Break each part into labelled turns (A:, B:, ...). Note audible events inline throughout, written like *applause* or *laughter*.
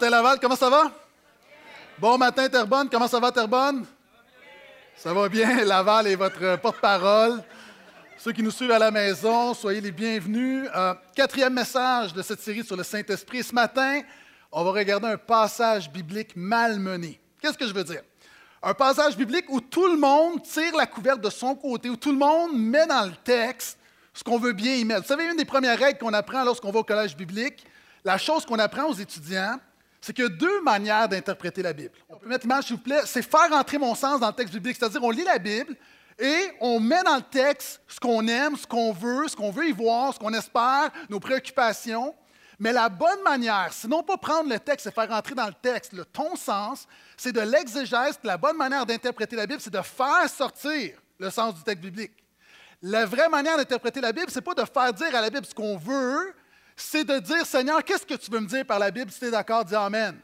A: Matin Laval, comment ça va? Bon matin Terrebonne, comment ça va Terrebonne? Ça va bien, *laughs* Laval est votre porte-parole. Ceux qui nous suivent à la maison, soyez les bienvenus. Euh, quatrième message de cette série sur le Saint-Esprit. Ce matin, on va regarder un passage biblique malmené. Qu'est-ce que je veux dire? Un passage biblique où tout le monde tire la couverte de son côté, où tout le monde met dans le texte ce qu'on veut bien y mettre. Vous savez, une des premières règles qu'on apprend lorsqu'on va au collège biblique, la chose qu'on apprend aux étudiants, c'est qu'il y a deux manières d'interpréter la Bible. On peut mettre l'image, s'il vous plaît, c'est faire entrer mon sens dans le texte biblique, c'est-à-dire on lit la Bible et on met dans le texte ce qu'on aime, ce qu'on veut, ce qu'on veut y voir, ce qu'on espère, nos préoccupations. Mais la bonne manière, sinon pas prendre le texte et faire entrer dans le texte le ton sens, c'est de l'exégèse. La bonne manière d'interpréter la Bible, c'est de faire sortir le sens du texte biblique. La vraie manière d'interpréter la Bible, ce n'est pas de faire dire à la Bible ce qu'on veut, c'est de dire Seigneur, qu'est-ce que tu veux me dire par la Bible? Si tu es d'accord, dis Amen.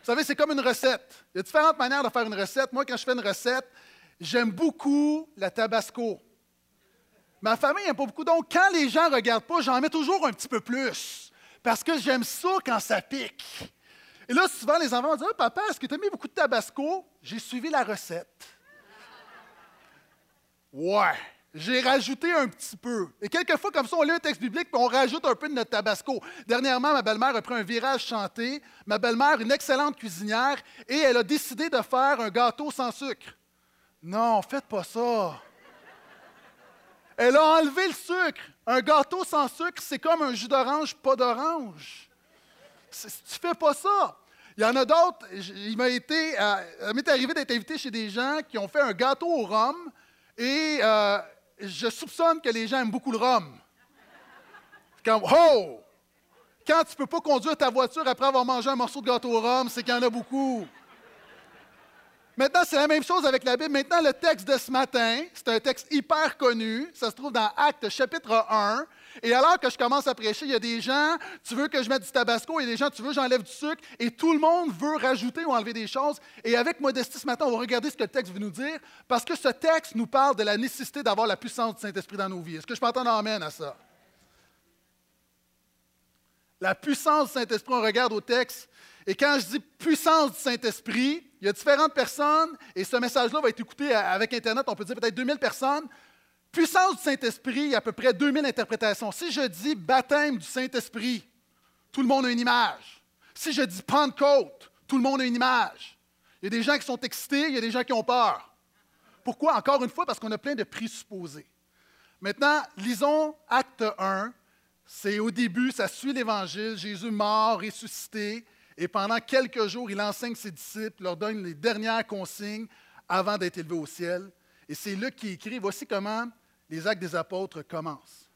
A: Vous savez, c'est comme une recette. Il y a différentes manières de faire une recette. Moi, quand je fais une recette, j'aime beaucoup la tabasco. Ma famille n'aime pas beaucoup. Donc, quand les gens ne regardent pas, j'en mets toujours un petit peu plus. Parce que j'aime ça quand ça pique. Et là, souvent, les enfants vont dire Papa, est-ce que tu as mis beaucoup de tabasco? J'ai suivi la recette. Ouais. J'ai rajouté un petit peu. Et quelquefois, comme ça, on lit un texte biblique, puis on rajoute un peu de notre tabasco. Dernièrement, ma belle-mère a pris un virage chanté. Ma belle-mère, une excellente cuisinière, et elle a décidé de faire un gâteau sans sucre. Non, faites pas ça. Elle a enlevé le sucre. Un gâteau sans sucre, c'est comme un jus d'orange, pas d'orange. Tu fais pas ça. Il y en a d'autres. Il m'a été, euh, m'est arrivé d'être invité chez des gens qui ont fait un gâteau au rhum et euh, je soupçonne que les gens aiment beaucoup le rhum. Comme, oh! Quand tu ne peux pas conduire ta voiture après avoir mangé un morceau de gâteau au rhum, c'est qu'il y en a beaucoup. Maintenant, c'est la même chose avec la Bible. Maintenant, le texte de ce matin, c'est un texte hyper connu. Ça se trouve dans Actes chapitre 1. Et alors que je commence à prêcher, il y a des gens, tu veux que je mette du tabasco, et des gens, tu veux que j'enlève du sucre, et tout le monde veut rajouter ou enlever des choses. Et avec modestie ce matin, on va regarder ce que le texte veut nous dire, parce que ce texte nous parle de la nécessité d'avoir la puissance du Saint-Esprit dans nos vies. Est-ce que je peux entendre amène à ça? La puissance du Saint-Esprit, on regarde au texte. Et quand je dis puissance du Saint-Esprit, il y a différentes personnes, et ce message-là va être écouté avec Internet, on peut dire peut-être 2000 personnes. Puissance du Saint-Esprit, il y a à peu près 2000 interprétations. Si je dis baptême du Saint-Esprit, tout le monde a une image. Si je dis Pentecôte, tout le monde a une image. Il y a des gens qui sont excités, il y a des gens qui ont peur. Pourquoi? Encore une fois, parce qu'on a plein de présupposés. Maintenant, lisons Acte 1. C'est au début, ça suit l'Évangile. Jésus mort, ressuscité. Et pendant quelques jours, il enseigne ses disciples, leur donne les dernières consignes avant d'être élevé au ciel. Et c'est Luc qui écrit Voici comment les actes des apôtres commencent.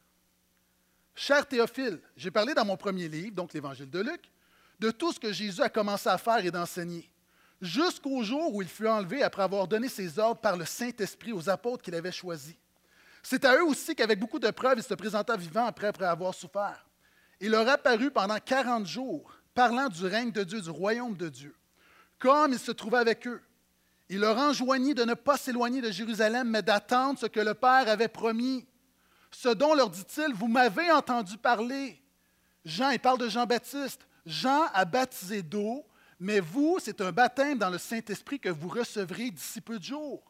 A: Cher Théophile, j'ai parlé dans mon premier livre, donc l'Évangile de Luc, de tout ce que Jésus a commencé à faire et d'enseigner, jusqu'au jour où il fut enlevé après avoir donné ses ordres par le Saint-Esprit aux apôtres qu'il avait choisis. C'est à eux aussi qu'avec beaucoup de preuves, il se présenta vivant après, après avoir souffert. Il leur apparut pendant quarante jours, parlant du règne de Dieu, du royaume de Dieu. Comme il se trouvait avec eux, il leur enjoignit de ne pas s'éloigner de Jérusalem, mais d'attendre ce que le Père avait promis. Ce dont leur dit-il, vous m'avez entendu parler. Jean, il parle de Jean-Baptiste. Jean a baptisé d'eau, mais vous, c'est un baptême dans le Saint-Esprit que vous recevrez d'ici peu de jours.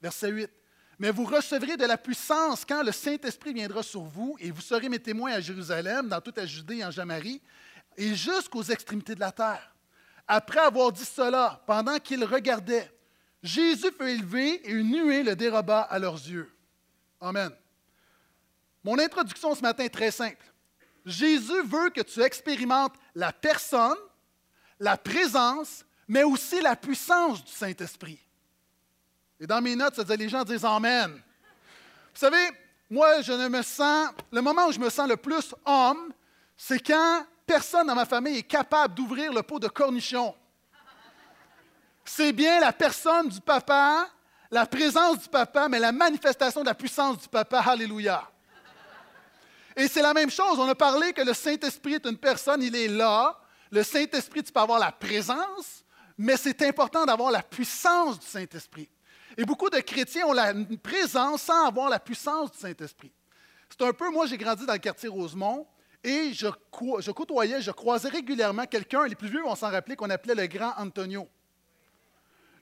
A: Verset 8. Mais vous recevrez de la puissance quand le Saint-Esprit viendra sur vous, et vous serez mes témoins à Jérusalem, dans toute la Judée en Jamarie, et jusqu'aux extrémités de la terre. Après avoir dit cela, pendant qu'ils regardaient, Jésus fut élevé et une nuée le déroba à leurs yeux. Amen. Mon introduction ce matin est très simple. Jésus veut que tu expérimentes la personne, la présence, mais aussi la puissance du Saint-Esprit. Et dans mes notes, ça dit, les gens disent Amen. Vous savez, moi, je ne me sens, le moment où je me sens le plus homme, c'est quand personne dans ma famille est capable d'ouvrir le pot de cornichons c'est bien la personne du papa, la présence du papa, mais la manifestation de la puissance du papa. Alléluia. Et c'est la même chose. On a parlé que le Saint-Esprit est une personne, il est là. Le Saint-Esprit, tu peux avoir la présence, mais c'est important d'avoir la puissance du Saint-Esprit. Et beaucoup de chrétiens ont la présence sans avoir la puissance du Saint-Esprit. C'est un peu, moi j'ai grandi dans le quartier Rosemont, Et je, je côtoyais, je croisais régulièrement quelqu'un, les plus vieux vont s'en rappeler, qu'on appelait le grand Antonio.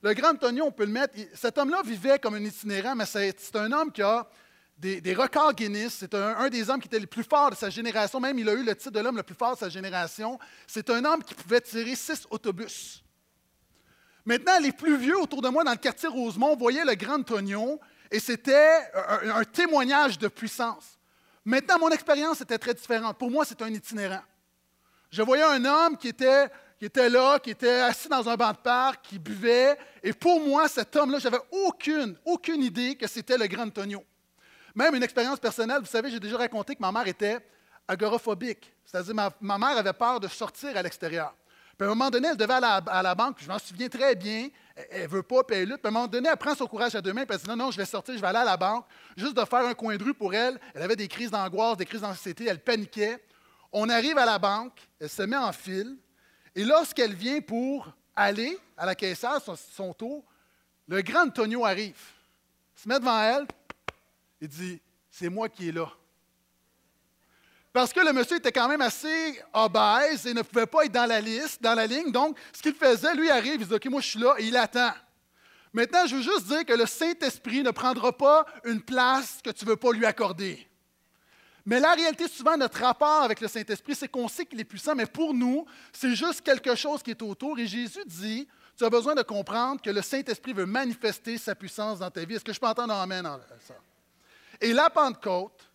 A: Le grand Antonio, on peut le mettre. Cet homme-là vivait comme un itinérant, mais c'est un homme qui a des, records Guinness. C'est un, des hommes qui était le plus fort de sa génération. Même, il a eu le titre de l'homme le plus fort de sa génération. C'est un homme qui pouvait tirer six autobus. Maintenant, les plus vieux autour de moi dans le quartier Rosemont voyaient le grand Antonio et c'était un, témoignage de puissance. Maintenant, mon expérience était très différente. Pour moi, c'est un itinérant. Je voyais un homme qui était qui était là, qui était assis dans un banc de parc, qui buvait. Et pour moi, cet homme-là, j'avais aucune, aucune idée que c'était le grand Antonio. Même une expérience personnelle, vous savez, j'ai déjà raconté que ma mère était agoraphobique. C'est-à-dire, ma, ma, mère avait peur de sortir à l'extérieur. Puis à un moment donné, elle devait aller à la, banque, je m'en souviens très bien. Elle ne veut pas, puis elle lutte. Puis à un moment donné, elle prend son courage à deux mains, puis elle dit Non, non, je vais sortir, je vais aller à la banque. Juste de faire un coin de rue pour elle. Elle avait des crises d'angoisse, des crises d'anxiété, elle paniquait. On arrive à la banque, elle se met en file, et lorsqu'elle vient pour aller à la caissière, son, son tour, le grand Antonio arrive. Se met devant elle et dit C'est moi qui est là. Parce que le monsieur était quand même assez obèse et ne pouvait pas être dans la liste, dans la ligne. Donc, ce qu'il faisait, lui arrive, il dit OK, moi je suis là et il attend. Maintenant, je veux juste dire que le Saint-Esprit ne prendra pas une place que tu ne veux pas lui accorder. Mais la réalité, souvent, notre rapport avec le Saint-Esprit, c'est qu'on sait qu'il est puissant, mais pour nous, c'est juste quelque chose qui est autour. Et Jésus dit, tu as besoin de comprendre que le Saint-Esprit veut manifester sa puissance dans ta vie. Est-ce que je peux entendre amen ça? Et la Pentecôte,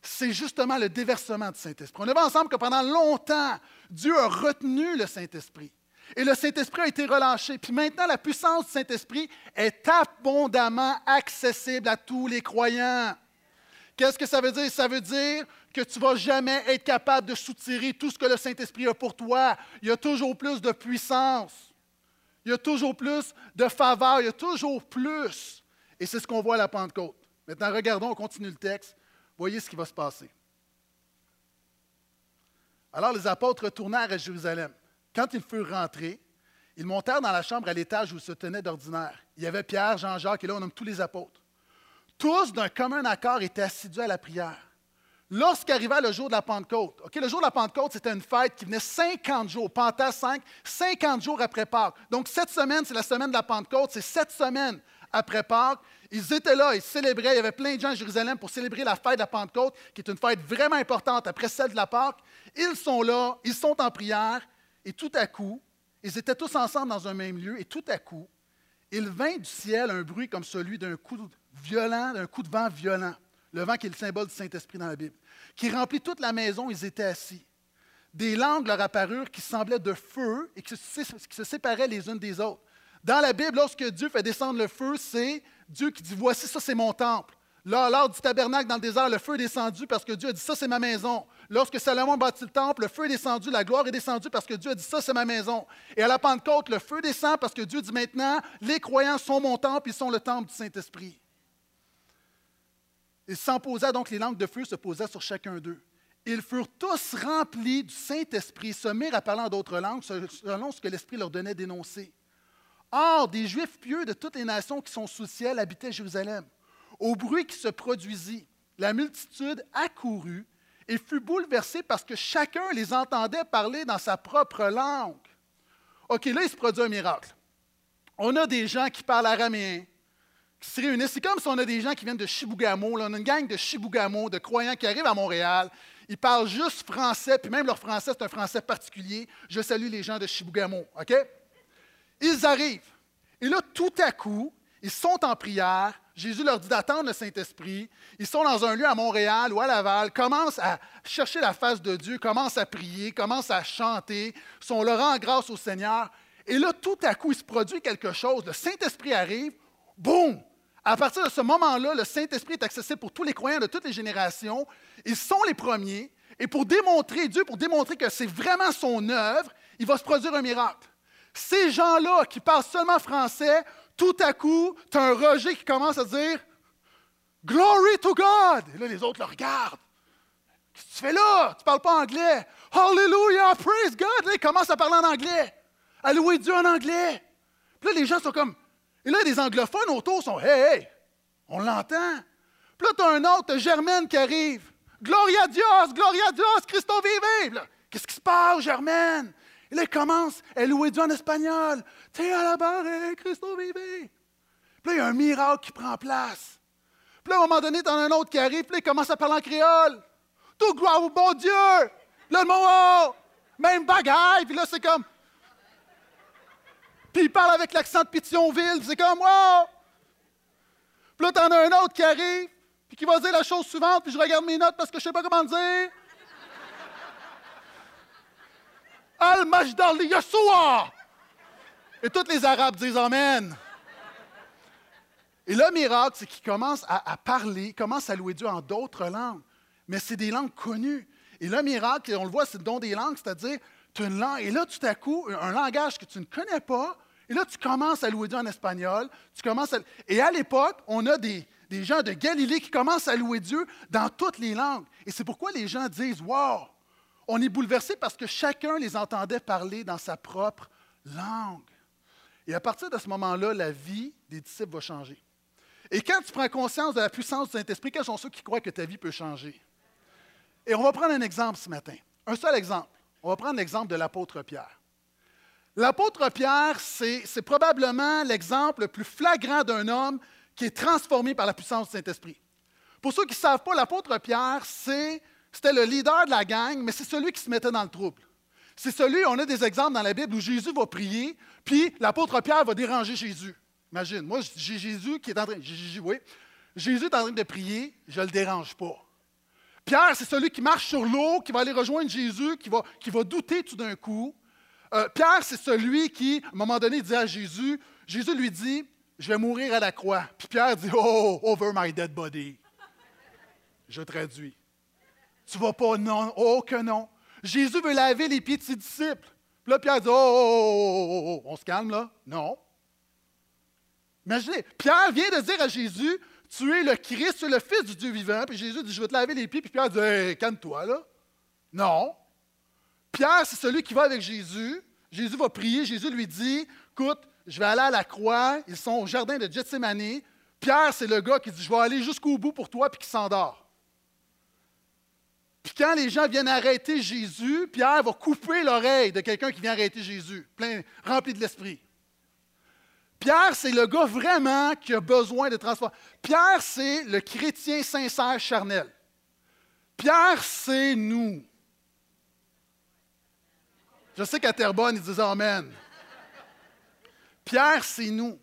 A: c'est justement le déversement du Saint-Esprit. On a ensemble que pendant longtemps, Dieu a retenu le Saint-Esprit. Et le Saint-Esprit a été relâché. Puis maintenant, la puissance du Saint-Esprit est abondamment accessible à tous les croyants. Qu'est-ce que ça veut dire? Ça veut dire que tu ne vas jamais être capable de soutirer tout ce que le Saint-Esprit a pour toi. Il y a toujours plus de puissance. Il y a toujours plus de faveur. Il y a toujours plus. Et c'est ce qu'on voit à la Pentecôte. Maintenant, regardons, on continue le texte. Voyez ce qui va se passer. Alors les apôtres retournèrent à Jérusalem. Quand ils furent rentrés, ils montèrent dans la chambre à l'étage où ils se tenaient d'ordinaire. Il y avait Pierre, Jean-Jacques, et là on nomme tous les apôtres tous d'un commun accord étaient assidus à la prière. Lorsqu'arriva le jour de la Pentecôte, le jour de la Pentecôte, c'était une fête qui venait 50 jours, Pentecôte 5, 50 jours après Pâques. Donc, cette semaine, c'est la semaine de la Pentecôte, c'est sept semaines après Pâques. Ils étaient là, ils célébraient, il y avait plein de gens à Jérusalem pour célébrer la fête de la Pentecôte, qui est une fête vraiment importante après celle de la Pâque. Ils sont là, ils sont en prière, et tout à coup, ils étaient tous ensemble dans un même lieu, et tout à coup, il vint du ciel un bruit comme celui d'un coup violent, d'un coup de vent violent. Le vent qui est le symbole du Saint-Esprit dans la Bible. Qui remplit toute la maison, ils étaient assis. Des langues leur apparurent qui semblaient de feu et qui se, séparaient les unes des autres. Dans la Bible, lorsque Dieu fait descendre le feu, c'est Dieu qui dit Voici, ça, c'est mon temple. Là, lors du tabernacle dans le désert, le feu est descendu parce que Dieu a dit Ça, c'est ma maison. Lorsque Salomon bâtit le temple, le feu est descendu, la gloire est descendue parce que Dieu a dit Ça, c'est ma maison. Et à la Pentecôte, le feu descend parce que Dieu dit maintenant Les croyants sont mon temple, ils sont le temple du Saint-Esprit. Ils s'en posaient donc les langues de feu se posaient sur chacun d'eux. Ils furent tous remplis du Saint-Esprit, se mirent à parler en d'autres langues selon ce que l'Esprit leur donnait d'énoncer. Or, des Juifs pieux de toutes les nations qui sont sous ciel habitaient Jérusalem. Au bruit qui se produisit, la multitude accourut et fut bouleversée parce que chacun les entendait parler dans sa propre langue. OK, là, il se produit un miracle. On a des gens qui parlent araméen, qui se réunissent. C'est comme si on a des gens qui viennent de Chibougamau. On a une gang de Chibougamau, de croyants qui arrivent à Montréal. Ils parlent juste français, puis même leur français, c'est un français particulier. Je salue les gens de Chibougamau. OK? Ils arrivent. Et là, tout à coup, ils sont en prière. Jésus leur dit d'attendre le Saint-Esprit. Ils sont dans un lieu à Montréal ou à Laval, commencent à chercher la face de Dieu, commencent à prier, commencent à chanter, sont leur rend grâce au Seigneur. Et là, tout à coup, il se produit quelque chose. Le Saint-Esprit arrive, boum! À partir de ce moment-là, le Saint-Esprit est accessible pour tous les croyants de toutes les générations. Ils sont les premiers. Et pour démontrer, Dieu, pour démontrer que c'est vraiment son œuvre, il va se produire un miracle. Ces gens-là qui parlent seulement français, tout à coup, tu as un rejet qui commence à dire Glory to God! Et là, les autres le regardent. Qu'est-ce que tu fais là? Tu ne parles pas anglais. Hallelujah, praise God! Là, ils commencent à parler en anglais. À louer Dieu en anglais. Puis là, les gens sont comme et là, les anglophones autour sont Hey, hey, on l'entend. Puis là, tu as un autre, Germaine qui arrive Gloria Dios, Gloria Dios, Christo vive. Qu'est-ce qui se passe, Germaine? Et là, il commence à louer Dieu en espagnol. Te barre, Christo vive. Puis là, il y a un miracle qui prend place. Puis là, à un moment donné, tu as un autre qui arrive, puis là, il commence à parler en créole. Tout gloire au bon Dieu. Là, le mot, oh, même bagaille. Puis là, c'est comme. Il parle avec l'accent de Pitionville. C'est comme, wow. Puis là, tu en as un autre qui arrive, puis qui va dire la chose suivante, puis je regarde mes notes parce que je sais pas comment dire. Al-Majdal Yeshua! Et tous les Arabes disent Amen. Et le miracle, c'est qu'il commence à, parler, commence à louer Dieu en d'autres langues. Mais c'est des langues connues. Et le miracle, on le voit, c'est le don des langues, c'est-à-dire, tu une langue, et là, tout à coup, un langage que tu ne connais pas, et là, tu commences à louer Dieu en espagnol, tu commences Et à l'époque, on a des, des gens de Galilée qui commencent à louer Dieu dans toutes les langues. Et c'est pourquoi les gens disent, wow, on est bouleversé parce que chacun les entendait parler dans sa propre langue. Et à partir de ce moment-là, la vie des disciples va changer. Et quand tu prends conscience de la puissance du Saint-Esprit, quels sont ceux qui croient que ta vie peut changer? Et on va prendre un exemple ce matin. Un seul exemple. On va prendre l'exemple de l'apôtre Pierre. L'apôtre Pierre, c'est probablement l'exemple le plus flagrant d'un homme qui est transformé par la puissance du Saint-Esprit. Pour ceux qui ne savent pas, l'apôtre Pierre, c'était le leader de la gang, mais c'est celui qui se mettait dans le trouble. C'est celui, on a des exemples dans la Bible où Jésus va prier, puis l'apôtre Pierre va déranger Jésus. Imagine, moi, j'ai Jésus qui est en train, Jésus, oui, Jésus est en train de prier, je ne le dérange pas. Pierre, c'est celui qui marche sur l'eau, qui va aller rejoindre Jésus, qui va, qui va douter tout d'un coup. Euh, Pierre, c'est celui qui, à un moment donné, dit à Jésus, Jésus lui dit, je vais mourir à la croix. Puis Pierre dit, oh, over my dead body. Je traduis. Tu vas pas, non, oh que non. Jésus veut laver les pieds de ses disciples. Puis là, Pierre dit, oh, oh, oh, on se calme là. Non. Imaginez, Pierre vient de dire à Jésus, tu es le Christ, tu es le Fils du Dieu vivant. Puis Jésus dit, je vais te laver les pieds. Puis Pierre dit, hey, calme-toi là. Non. Pierre, c'est celui qui va avec Jésus. Jésus va prier. Jésus lui dit, écoute, je vais aller à la croix. Ils sont au jardin de Gethsemane. Pierre, c'est le gars qui dit, je vais aller jusqu'au bout pour toi, puis qui s'endort. Puis quand les gens viennent arrêter Jésus, Pierre va couper l'oreille de quelqu'un qui vient arrêter Jésus, plein, rempli de l'esprit. Pierre, c'est le gars vraiment qui a besoin de transformer. Pierre, c'est le chrétien sincère charnel. Pierre, c'est nous. Je sais qu'à Terrebonne, ils disent Amen. Pierre, c'est nous.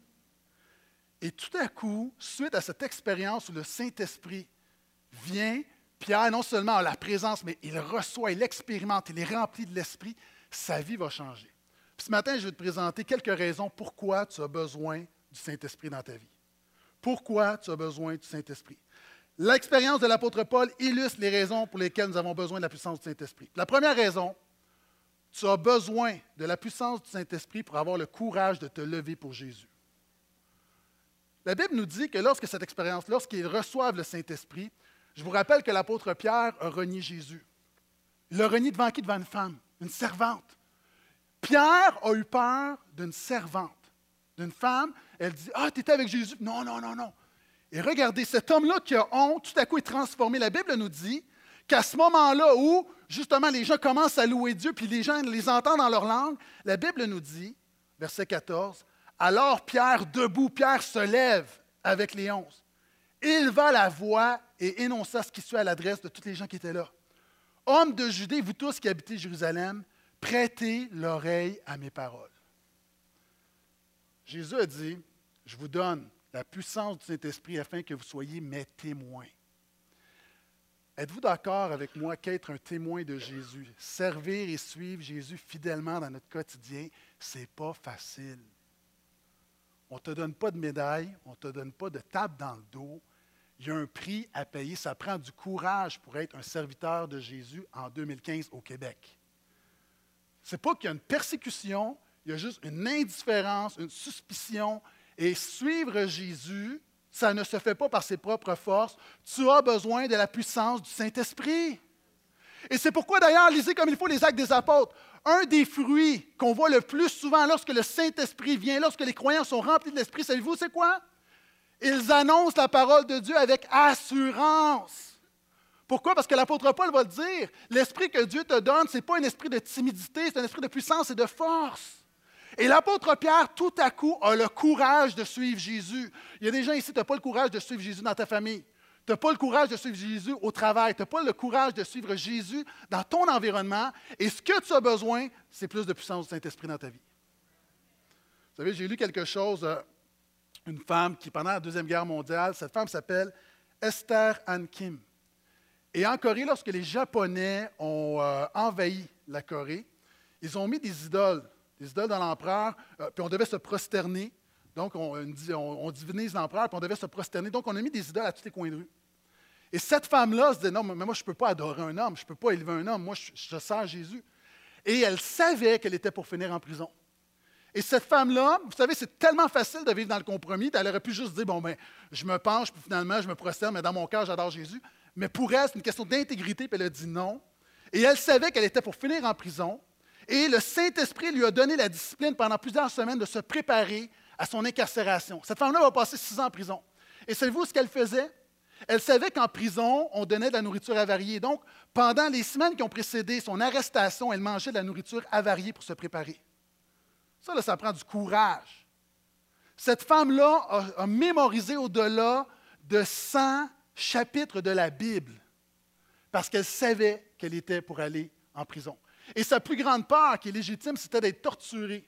A: Et tout à coup, suite à cette expérience où le Saint-Esprit vient Pierre, non seulement a la présence, mais il reçoit, il expérimente, il est rempli de l'Esprit, sa vie va changer. ce matin, je vais te présenter quelques raisons pourquoi tu as besoin du Saint-Esprit dans ta vie. Pourquoi tu as besoin du Saint-Esprit. L'expérience de l'apôtre Paul illustre les raisons pour lesquelles nous avons besoin de la puissance du Saint-Esprit. La première raison, tu as besoin de la puissance du Saint-Esprit pour avoir le courage de te lever pour Jésus. La Bible nous dit que lorsque cette expérience, lorsqu'ils reçoivent le Saint-Esprit, je vous rappelle que l'apôtre Pierre a renié Jésus. Il l'a renié devant qui? Devant une femme, une servante. Pierre a eu peur d'une servante, d'une femme. Elle dit Ah, tu étais avec Jésus. Non, non, non, non. Et regardez, cet homme-là qui a honte, tout à coup est transformé. La Bible nous dit qu'à ce moment-là où, justement, les gens commencent à louer Dieu, puis les gens les entendent dans leur langue, la Bible nous dit, verset 14, Alors Pierre, debout, Pierre se lève avec les onze. Il va la voix et énonça ce qui suit à l'adresse de tous les gens qui étaient là. Hommes de Judée, vous tous qui habitez Jérusalem, prêtez l'oreille à mes paroles. Jésus a dit, je vous donne la puissance du Saint-Esprit afin que vous soyez mes témoins. Êtes-vous d'accord avec moi qu'être un témoin de Jésus, servir et suivre Jésus fidèlement dans notre quotidien, ce n'est pas facile? On ne te donne pas de médaille, on ne te donne pas de table dans le dos, il y a un prix à payer. Ça prend du courage pour être un serviteur de Jésus en 2015 au Québec. Ce n'est pas qu'il y a une persécution, il y a juste une indifférence, une suspicion. Et suivre Jésus, ça ne se fait pas par ses propres forces. Tu as besoin de la puissance du Saint-Esprit. Et c'est pourquoi d'ailleurs, lisez comme il faut les actes des apôtres. Un des fruits qu'on voit le plus souvent lorsque le Saint-Esprit vient, lorsque les croyants sont remplis de l'Esprit, savez-vous c'est quoi? Ils annoncent la parole de Dieu avec assurance. Pourquoi? Parce que l'apôtre Paul va le dire. L'esprit que Dieu te donne, ce n'est pas un esprit de timidité, c'est un esprit de puissance et de force. Et l'apôtre Pierre, tout à coup, a le courage de suivre Jésus. Il y a des gens ici, tu n'as pas le courage de suivre Jésus dans ta famille. Tu n'as pas le courage de suivre Jésus au travail. Tu n'as pas le courage de suivre Jésus dans ton environnement. Et ce que tu as besoin, c'est plus de puissance du Saint-Esprit dans ta vie. Vous savez, j'ai lu quelque chose, euh, une femme qui, pendant la Deuxième Guerre mondiale, cette femme s'appelle Esther Ann Kim. Et en Corée, lorsque les Japonais ont euh, envahi la Corée, ils ont mis des idoles, des idoles dans l'empereur, euh, puis on devait se prosterner. Donc, on, divinise l'empereur, puis on devait se prosterner. Donc, on a mis des idoles à tous les coins de rue. Et cette femme-là se disait, non, mais moi, je ne peux pas adorer un homme, je ne peux pas élever un homme, moi, je, je sers Jésus. Et elle savait qu'elle était pour finir en prison. Et cette femme-là, vous savez, c'est tellement facile de vivre dans le compromis. Elle aurait pu juste dire, bon, ben, je me penche, puis finalement, je me prosterne, mais dans mon cœur, j'adore Jésus. Mais pour elle, c'est une question d'intégrité, puis elle a dit non. Et elle savait qu'elle était pour finir en prison. Et le Saint-Esprit lui a donné la discipline pendant plusieurs semaines de se préparer à son incarcération. Cette femme-là va passer six ans en prison. Et savez-vous ce qu'elle faisait? Elle savait qu'en prison, on donnait de la nourriture avariée. Donc, pendant les semaines qui ont précédé son arrestation, elle mangeait de la nourriture avariée pour se préparer. Ça, là, ça prend du courage. Cette femme-là a, a mémorisé au-delà de 100 chapitres de la Bible parce qu'elle savait qu'elle était pour aller en prison. Et sa plus grande peur, qui est légitime, c'était d'être torturée.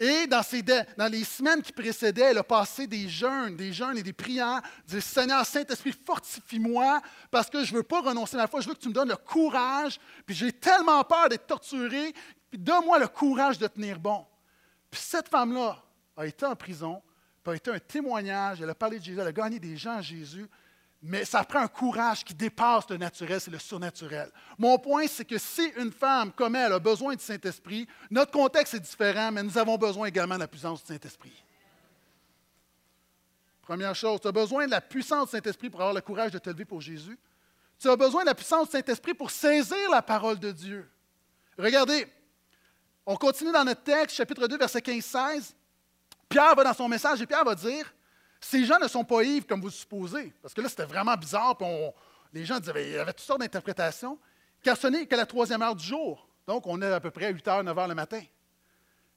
A: Et dans, les semaines qui précédaient, elle a passé des jeûnes, des jeûnes et des prières, dire Seigneur Saint-Esprit, fortifie-moi parce que je ne veux pas renoncer à ma foi, je veux que tu me donnes le courage, puis j'ai tellement peur d'être torturée, puis donne-moi le courage de tenir bon. Puis cette femme-là a été en prison, puis a été un témoignage, elle a parlé de Jésus, elle a gagné des gens à Jésus, mais ça prend un courage qui dépasse le naturel, c'est le surnaturel. Mon point, c'est que si une femme comme elle a besoin du Saint-Esprit, notre contexte est différent, mais nous avons besoin également de la puissance du Saint-Esprit. Première chose, tu as besoin de la puissance du Saint-Esprit pour avoir le courage de te lever pour Jésus. Tu as besoin de la puissance du Saint-Esprit pour saisir la parole de Dieu. Regardez, on continue dans notre texte, chapitre 2, verset 15-16. Pierre va dans son message et Pierre va dire ces gens ne sont pas ivres comme vous supposez, parce que là, c'était vraiment bizarre. les gens disaient, il y avait toutes sortes d'interprétations. Car ce n'est que la troisième heure du jour. Donc, on est à peu près 8 h, 9 h le matin.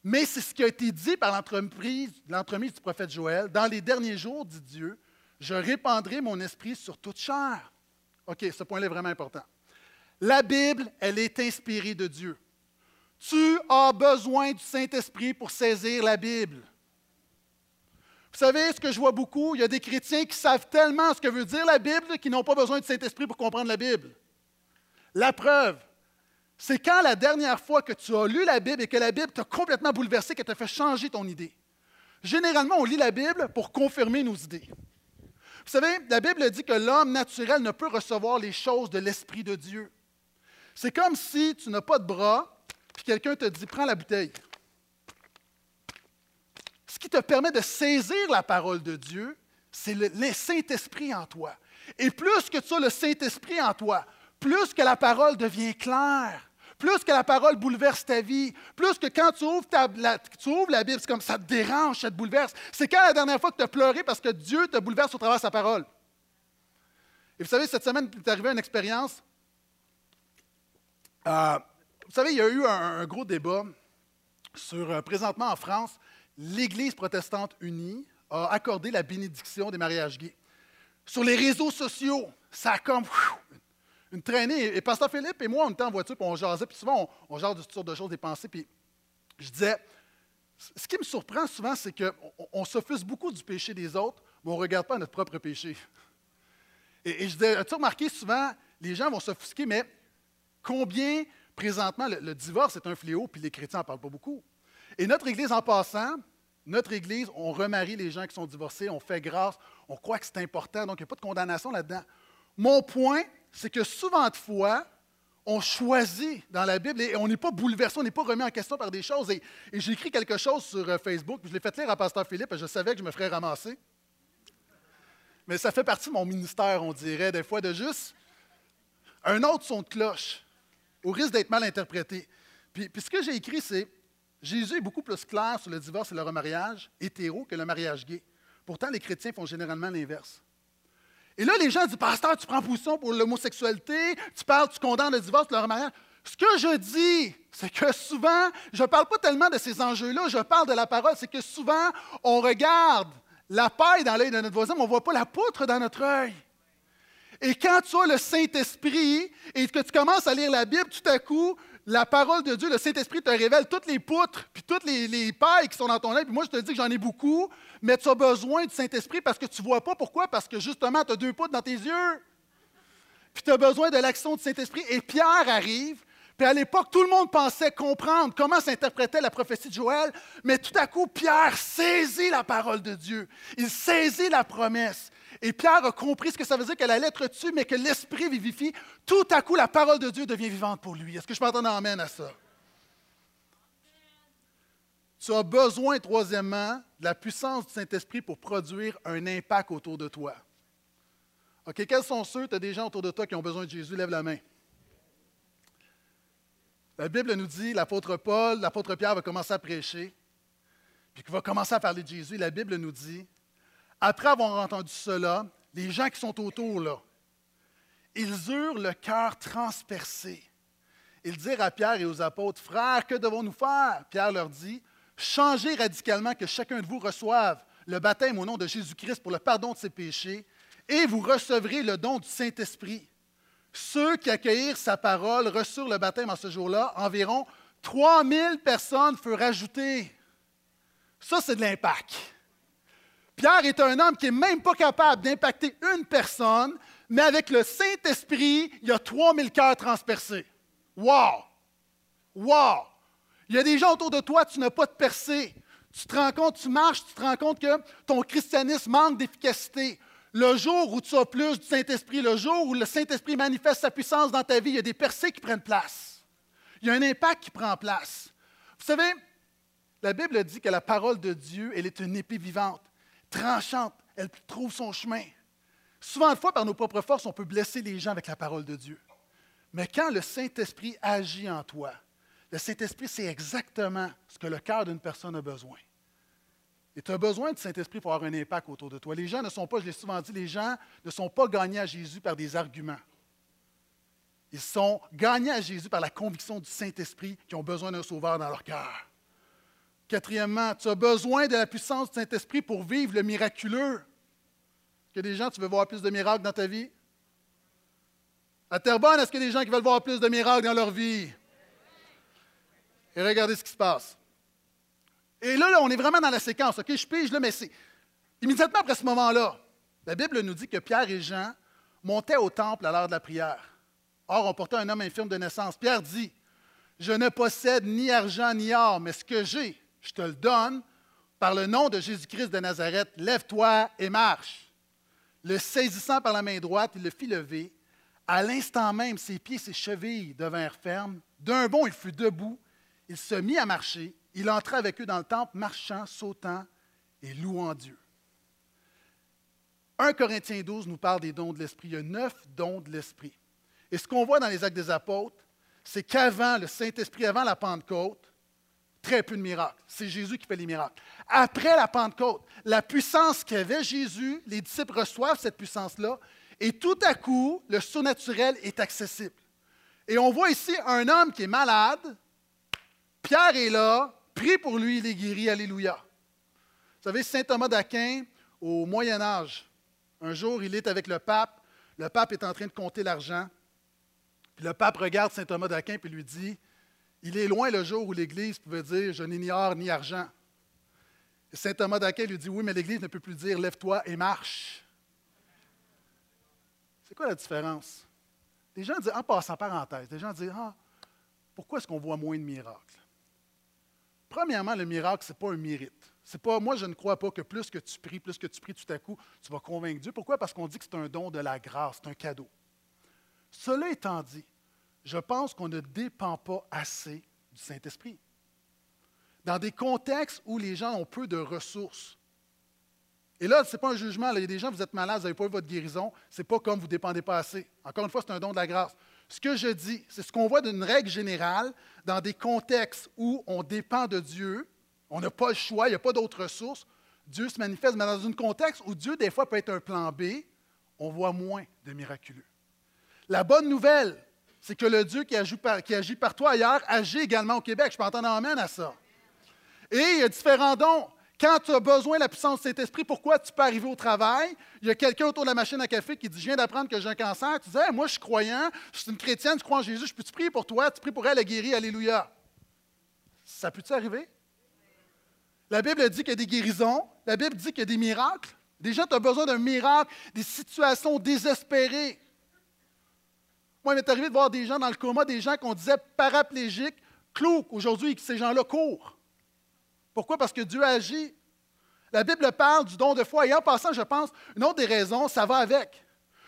A: Mais c'est ce qui a été dit par l'entremise du prophète Joël. Dans les derniers jours, dit Dieu, je répandrai mon esprit sur toute chair. OK, ce point-là est vraiment important. La Bible, elle est inspirée de Dieu. Tu as besoin du Saint-Esprit pour saisir la Bible. Vous savez ce que je vois beaucoup? Il y a des chrétiens qui savent tellement ce que veut dire la Bible qu'ils n'ont pas besoin du Saint-Esprit pour comprendre la Bible. La preuve, c'est quand la dernière fois que tu as lu la Bible et que la Bible t'a complètement bouleversé, qu'elle t'a fait changer ton idée. Généralement, on lit la Bible pour confirmer nos idées. Vous savez, la Bible dit que l'homme naturel ne peut recevoir les choses de l'Esprit de Dieu. C'est comme si tu n'as pas de bras, puis quelqu'un te dit Prends la bouteille ce qui te permet de saisir la parole de Dieu, c'est le, Saint-Esprit en toi. Et plus que tu as le Saint-Esprit en toi, plus que la parole devient claire, plus que la parole bouleverse ta vie, plus que quand tu ouvres, la, Bible, c'est comme ça te dérange, ça te bouleverse. C'est quand la dernière fois que tu as pleuré parce que Dieu te bouleverse au travers de sa parole. Et vous savez, cette semaine, il est arrivé une expérience. Euh, vous savez, il y a eu un, gros débat sur, euh, présentement en France, l'Église protestante unie a accordé la bénédiction des mariages gays. Sur les réseaux sociaux, ça a comme une traînée. Et Pasteur Philippe et moi, on était en voiture, puis on jasait, puis souvent, on, on jase de toutes sortes de choses, des pensées, puis je disais, ce qui me surprend souvent, c'est qu'on on, s'offusque beaucoup du péché des autres, mais on ne regarde pas notre propre péché. Et, je disais, as-tu remarqué souvent, les gens vont s'offusquer, mais combien, présentement, le, le divorce est un fléau, puis les chrétiens n'en parlent pas beaucoup. Et notre Église, en passant, notre Église, on remarie les gens qui sont divorcés, on fait grâce, on croit que c'est important, donc il n'y a pas de condamnation là-dedans. Mon point, c'est que souvent de fois, on choisit dans la Bible et on n'est pas bouleversé, on n'est pas remis en question par des choses. Et, j'ai écrit quelque chose sur euh, Facebook, je l'ai fait lire à Pasteur Philippe je savais que je me ferais ramasser. Mais ça fait partie de mon ministère, on dirait, des fois, de juste un autre son de cloche, au risque d'être mal interprété. puis ce que j'ai écrit, c'est Jésus est beaucoup plus clair sur le divorce et le remariage hétéro que le mariage gay. Pourtant, les chrétiens font généralement l'inverse. Et là, les gens disent, pasteur, tu prends position pour l'homosexualité, tu parles, tu condamnes le divorce, le remariage. Ce que je dis, c'est que souvent, je ne parle pas tellement de ces enjeux-là, je parle de la parole, c'est que souvent, on regarde la paille dans l'œil de notre voisin, mais on ne voit pas la poutre dans notre œil. Et quand tu as le Saint-Esprit et que tu commences à lire la Bible, tout à coup, la parole de Dieu, le Saint-Esprit te révèle toutes les poutres, puis toutes les, pailles qui sont dans ton œil. Puis moi, je te dis que j'en ai beaucoup, mais tu as besoin du Saint-Esprit parce que tu ne vois pas. Pourquoi? Parce que justement, tu as deux poutres dans tes yeux. Puis tu as besoin de l'action du Saint-Esprit. Et Pierre arrive, puis à l'époque, tout le monde pensait comprendre comment s'interprétait la prophétie de Joël, mais tout à coup, Pierre saisit la parole de Dieu. Il saisit la promesse. Et Pierre a compris ce que ça veut dire que la lettre tue, mais que l'esprit vivifie. Tout à coup, la parole de Dieu devient vivante pour lui. Est-ce que je peux entendre amène à ça? Tu as besoin, troisièmement, de la puissance du Saint-Esprit pour produire un impact autour de toi. OK, quels sont ceux, tu as des gens autour de toi qui ont besoin de Jésus? Lève la main. La Bible nous dit, l'apôtre Paul, l'apôtre Pierre va commencer à prêcher, puis qu'il va commencer à parler de Jésus. La Bible nous dit, après avoir entendu cela, les gens qui sont autour, là, ils eurent le cœur transpercé. Ils dirent à Pierre et aux apôtres, Frères, que devons-nous faire? Pierre leur dit, Changez radicalement que chacun de vous reçoive le baptême au nom de Jésus-Christ pour le pardon de ses péchés, et vous recevrez le don du Saint-Esprit. Ceux qui accueillirent sa parole reçurent le baptême en ce jour-là. Environ 3000 personnes furent ajoutées. Ça, c'est de l'impact. Pierre est un homme qui n'est même pas capable d'impacter une personne, mais avec le Saint-Esprit, il y a 3000 cœurs transpercés. Wow! Wow! Il y a des gens autour de toi, tu n'as pas de percée. Tu te rends compte, tu marches, tu te rends compte que ton christianisme manque d'efficacité. Le jour où tu as plus du Saint-Esprit, le jour où le Saint-Esprit manifeste sa puissance dans ta vie, il y a des percées qui prennent place. Il y a un impact qui prend place. Vous savez, la Bible dit que la parole de Dieu, elle est une épée vivante tranchante, elle trouve son chemin. Souvent de fois, par nos propres forces, on peut blesser les gens avec la parole de Dieu. Mais quand le Saint-Esprit agit en toi, le Saint-Esprit, c'est exactement ce que le cœur d'une personne a besoin. Et tu as besoin du Saint-Esprit pour avoir un impact autour de toi. Les gens ne sont pas, je l'ai souvent dit, les gens ne sont pas gagnés à Jésus par des arguments. Ils sont gagnés à Jésus par la conviction du Saint-Esprit qui ont besoin d'un sauveur dans leur cœur. Quatrièmement, tu as besoin de la puissance du Saint-Esprit pour vivre le miraculeux. Est-ce que des gens, tu veux voir plus de miracles dans ta vie? À Terrebonne, est-ce qu'il y a des gens qui veulent voir plus de miracles dans leur vie? Et regardez ce qui se passe. Et là, là on est vraiment dans la séquence. OK, je pige, là, mais c'est. Immédiatement après ce moment-là, la Bible nous dit que Pierre et Jean montaient au temple à l'heure de la prière. Or, on portait un homme infirme de naissance. Pierre dit Je ne possède ni argent ni or, mais ce que j'ai, je te le donne, par le nom de Jésus-Christ de Nazareth, lève-toi et marche. Le saisissant par la main droite, il le fit lever. À l'instant même, ses pieds ses chevilles devinrent fermes. D'un bond, il fut debout. Il se mit à marcher. Il entra avec eux dans le temple, marchant, sautant et louant Dieu. 1 Corinthiens 12 nous parle des dons de l'Esprit. Il y a neuf dons de l'Esprit. Et ce qu'on voit dans les actes des apôtres, c'est qu'avant le Saint-Esprit, avant la Pentecôte, très peu de miracles. C'est Jésus qui fait les miracles. Après la Pentecôte, la puissance qu'avait Jésus, les disciples reçoivent cette puissance-là, et tout à coup, le surnaturel est accessible. Et on voit ici un homme qui est malade. Pierre est là, prie pour lui, il est guéri, alléluia. Vous savez, saint Thomas d'Aquin, au Moyen Âge, un jour, il est avec le pape. Le pape est en train de compter l'argent. Puis le pape regarde saint Thomas d'Aquin et lui dit il est loin le jour où l'Église pouvait dire Je n'ai ni argent. Saint Thomas d'Aquin lui dit Oui, mais l'Église ne peut plus dire Lève-toi et marche. C'est quoi la différence? Les gens disent, en passant parenthèse, les gens disent Ah, pourquoi est-ce qu'on voit moins de miracles? Premièrement, le miracle, ce n'est pas un mérite. C'est pas, moi, je ne crois pas que plus que tu pries, plus que tu pries tout à coup, tu vas convaincre Dieu. Pourquoi? Parce qu'on dit que c'est un don de la grâce, c'est un cadeau. Cela étant dit, je pense qu'on ne dépend pas assez du Saint-Esprit. Dans des contextes où les gens ont peu de ressources. Et là, ce n'est pas un jugement. il y a des gens, vous êtes malades, vous n'avez pas eu votre guérison. Ce n'est pas comme vous ne dépendez pas assez. Encore une fois, c'est un don de la grâce. Ce que je dis, c'est ce qu'on voit d'une règle générale dans des contextes où on dépend de Dieu, on n'a pas le choix, il n'y a pas d'autres ressources. Dieu se manifeste, mais dans un contexte où Dieu, des fois, peut être un plan B, on voit moins de miraculeux. La bonne nouvelle, c'est que le Dieu qui agit, par, partout ailleurs agit également au Québec. Je peux entendre amène à ça. Et il y a différents dons. Quand tu as besoin de la puissance de Saint-Esprit, pourquoi tu peux arriver au travail? Il y a quelqu'un autour de la machine à café qui dit Je viens d'apprendre que j'ai un cancer. Tu dis Moi, je suis croyant, je suis une chrétienne, je crois en Jésus, je peux te prier pour toi, tu pries pour elle, elle guérit, Alléluia. Ça peut-tu arriver? La Bible dit qu'il y a des guérisons, la Bible dit qu'il y a des miracles. Des gens, tu as besoin d'un miracle, des situations désespérées. Moi, il m'est arrivé de voir des gens dans le coma, des gens qu'on disait paraplégiques, clous. Aujourd'hui, ces gens-là courent. Pourquoi? Parce que Dieu agit. La Bible parle du don de foi. Et en passant, je pense, une autre des raisons, ça va avec.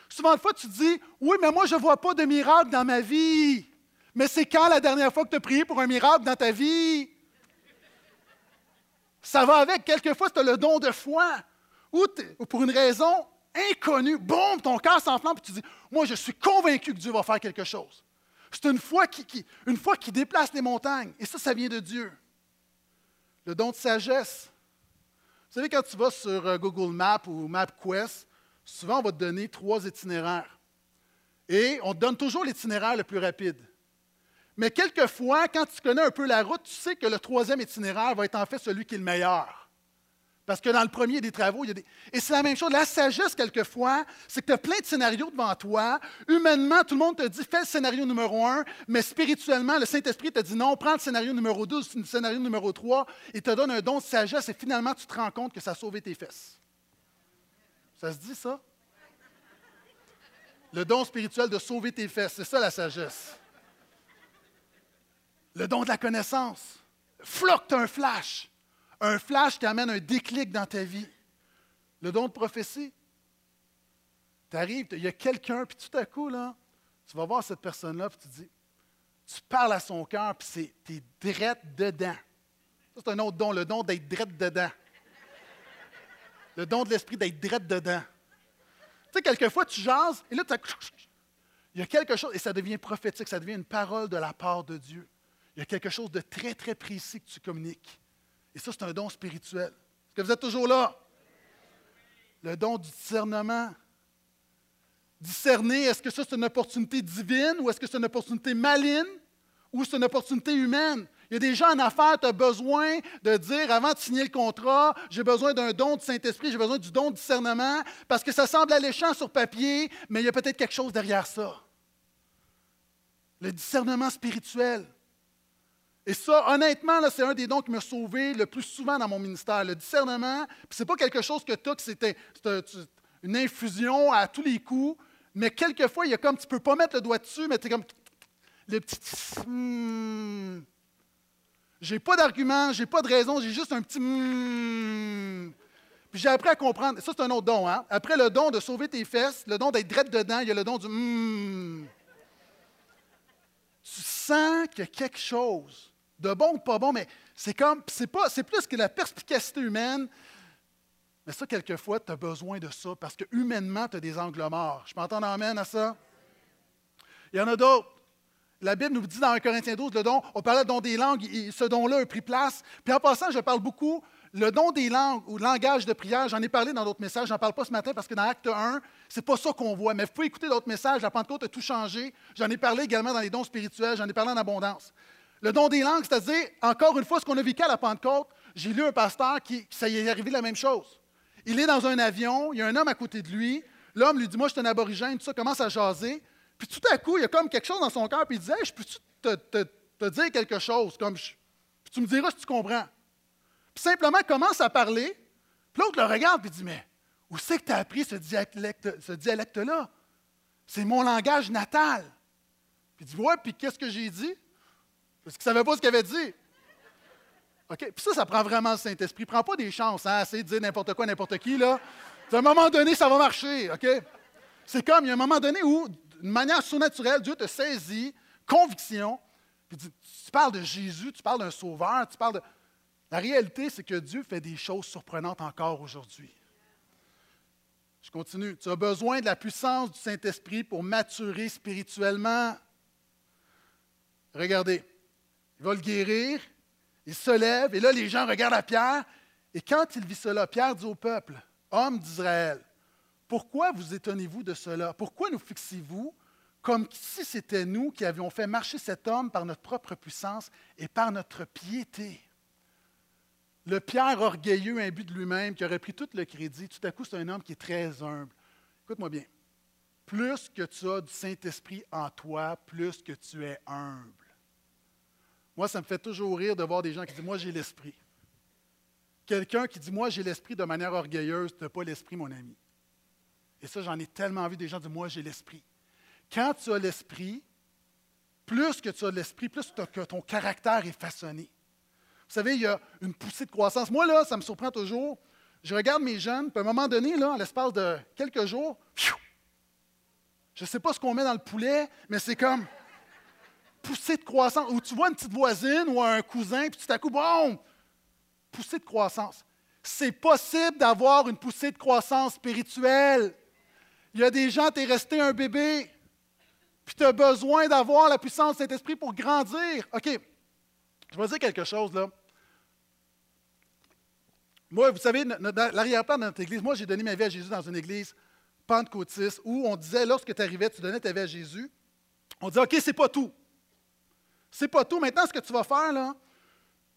A: Souvent de fois, tu dis, oui, mais moi, je ne vois pas de miracle dans ma vie. Mais c'est quand la dernière fois que tu as prié pour un miracle dans ta vie? Ça va avec. Quelquefois, tu as le don de foi. Ou, pour une raison inconnue, boum, ton cœur s'enflamme et tu dis Moi, je suis convaincu que Dieu va faire quelque chose. C'est une foi qui, une foi qui déplace les montagnes. Et ça, ça vient de Dieu. Le don de sagesse. Vous savez, quand tu vas sur euh, Google Maps ou MapQuest, souvent on va te donner trois itinéraires. Et on te donne toujours l'itinéraire le plus rapide. Mais quelquefois, quand tu connais un peu la route, tu sais que le troisième itinéraire va être en fait celui qui est le meilleur. Parce que dans le premier des travaux, il y a des. Et c'est la même chose. La sagesse, quelquefois, c'est que tu as plein de scénarios devant toi. Humainement, tout le monde te dit fais le scénario numéro un, mais spirituellement, le Saint-Esprit te dit non, prends le scénario numéro deux, le scénario numéro trois, et te donne un don de sagesse, et finalement, tu te rends compte que ça a sauvé tes fesses. Ça se dit, ça? Le don spirituel de sauver tes fesses, c'est ça la sagesse. Le don de la connaissance. Floc, tu un flash un flash qui amène un déclic dans ta vie. Le don de prophétie. Tu arrives, il y a quelqu'un, puis tout à coup, là, tu vas voir cette personne-là, puis tu dis, tu parles à son cœur, puis tu es drette dedans. Ça, c'est un autre don, le don d'être drette dedans. Le don de l'esprit d'être drette dedans. Tu sais, quelquefois, tu jases, et là, il y a quelque chose, et ça devient prophétique, ça devient une parole de la part de Dieu. Il y a quelque chose de très, très précis que tu communiques. Et ça, c'est un don spirituel. Est-ce que vous êtes toujours là? Le don du discernement. Discerner, est-ce que ça, c'est une opportunité divine ou est-ce que c'est une opportunité maligne ou c'est une opportunité humaine? Il y a des gens en affaires, tu as besoin de dire, avant de signer le contrat, j'ai besoin d'un don du Saint-Esprit, j'ai besoin du don de discernement, parce que ça semble alléchant sur papier, mais il y a peut-être quelque chose derrière ça. Le discernement spirituel. Et ça, honnêtement, c'est un des dons qui m'a sauvé le plus souvent dans mon ministère. Le discernement, puis c'est pas quelque chose que tu as, que une infusion à tous les coups, mais quelquefois, il y a comme, tu peux pas mettre le doigt dessus, mais tu es comme, le petit, hmm. j'ai pas d'argument, j'ai pas de raison, j'ai juste un petit, hmm. Puis j'ai appris à comprendre, ça c'est un autre don, hein? Après le don de sauver tes fesses, le don d'être drette dedans, il y a le don du hmm. Tu sens qu'il y a quelque chose de bon ou pas bon, mais c'est comme, c'est pas, c'est plus que la perspicacité humaine. Mais ça, quelquefois, tu as besoin de ça parce que humainement, tu as des angles morts. Je m'entends amène à ça? Il y en a d'autres. La Bible nous dit dans 1 Corinthiens 12, le don, on parlait de don des langues, ce don-là a pris place. Puis en passant, je parle beaucoup, le don des langues ou langage de prière, j'en ai parlé dans d'autres messages, j'en parle pas ce matin parce que dans Acte 1, c'est pas ça qu'on voit. Mais vous pouvez écouter d'autres messages, la Pentecôte a tout changé. J'en ai parlé également dans les dons spirituels, j'en ai parlé en abondance. Le don des langues, c'est-à-dire, encore une fois, ce qu'on a vécu à la Pentecôte, j'ai lu un pasteur qui, ça y est arrivé la même chose. Il est dans un avion, il y a un homme à côté de lui, l'homme lui dit, moi je suis un aborigène, tout ça commence à jaser, puis tout à coup, il y a comme quelque chose dans son cœur, puis il dit, je peux te, dire quelque chose, comme puis tu me diras si tu comprends. Puis simplement, commence à parler, puis l'autre le regarde, puis dit, mais où c'est que tu as appris ce dialecte-là? Ce dialecte c'est mon langage natal. Puis il dit, ouais, puis qu'est-ce que j'ai dit? Parce qu'il ne savait pas ce qu'il avait dit. OK? Puis ça, ça prend vraiment le Saint-Esprit. Prends pas des chances, hein, essayer de dire n'importe quoi, n'importe qui, là. À un moment donné, ça va marcher, OK? C'est comme, il y a un moment donné où, d'une manière surnaturelle, Dieu te saisit, conviction, puis tu parles de Jésus, tu parles d'un sauveur, tu parles de... La réalité, c'est que Dieu fait des choses surprenantes encore aujourd'hui. Je continue. Tu as besoin de la puissance du Saint-Esprit pour maturer spirituellement. Regardez, il va le guérir, il se lève, et là, les gens regardent à Pierre, et quand il vit cela, Pierre dit au peuple, Homme d'Israël, Pourquoi vous étonnez-vous de cela? Pourquoi nous fixez-vous comme si c'était nous qui avions fait marcher cet homme par notre propre puissance et par notre piété? Le Pierre orgueilleux, imbu de lui-même, qui aurait pris tout le crédit, tout à coup, c'est un homme qui est très humble. Écoute-moi bien. Plus que tu as du Saint-Esprit en toi, plus que tu es humble. Moi, ça me fait toujours rire de voir des gens qui disent Moi, j'ai l'esprit. Quelqu'un qui dit Moi, j'ai l'esprit de manière orgueilleuse, tu n'as pas l'esprit, mon ami. Et ça, j'en ai tellement vu des gens dire Moi, j'ai l'esprit. Quand tu as l'esprit, plus que tu as l'esprit, plus que ton caractère est façonné. Vous savez, il y a une poussée de croissance. Moi, là, ça me surprend toujours. Je regarde mes jeunes, puis à un moment donné, là, à l'espace de quelques jours, je ne sais pas ce qu'on met dans le poulet, mais c'est comme poussée de croissance. Ou tu vois une petite voisine ou un cousin, puis tout à coup, bon, poussée de croissance. C'est possible d'avoir une poussée de croissance spirituelle. Il y a des gens, tu es resté un bébé, puis tu as besoin d'avoir la puissance de Saint-Esprit pour grandir. OK, je vais dire quelque chose là. Moi, vous savez, l'arrière-plan de notre église, moi j'ai donné ma vie à Jésus dans une église pentecôtiste où on disait, lorsque tu arrivais, tu donnais ta vie à Jésus, on disait, OK, c'est pas tout. C'est pas tout. Maintenant, ce que tu vas faire, là,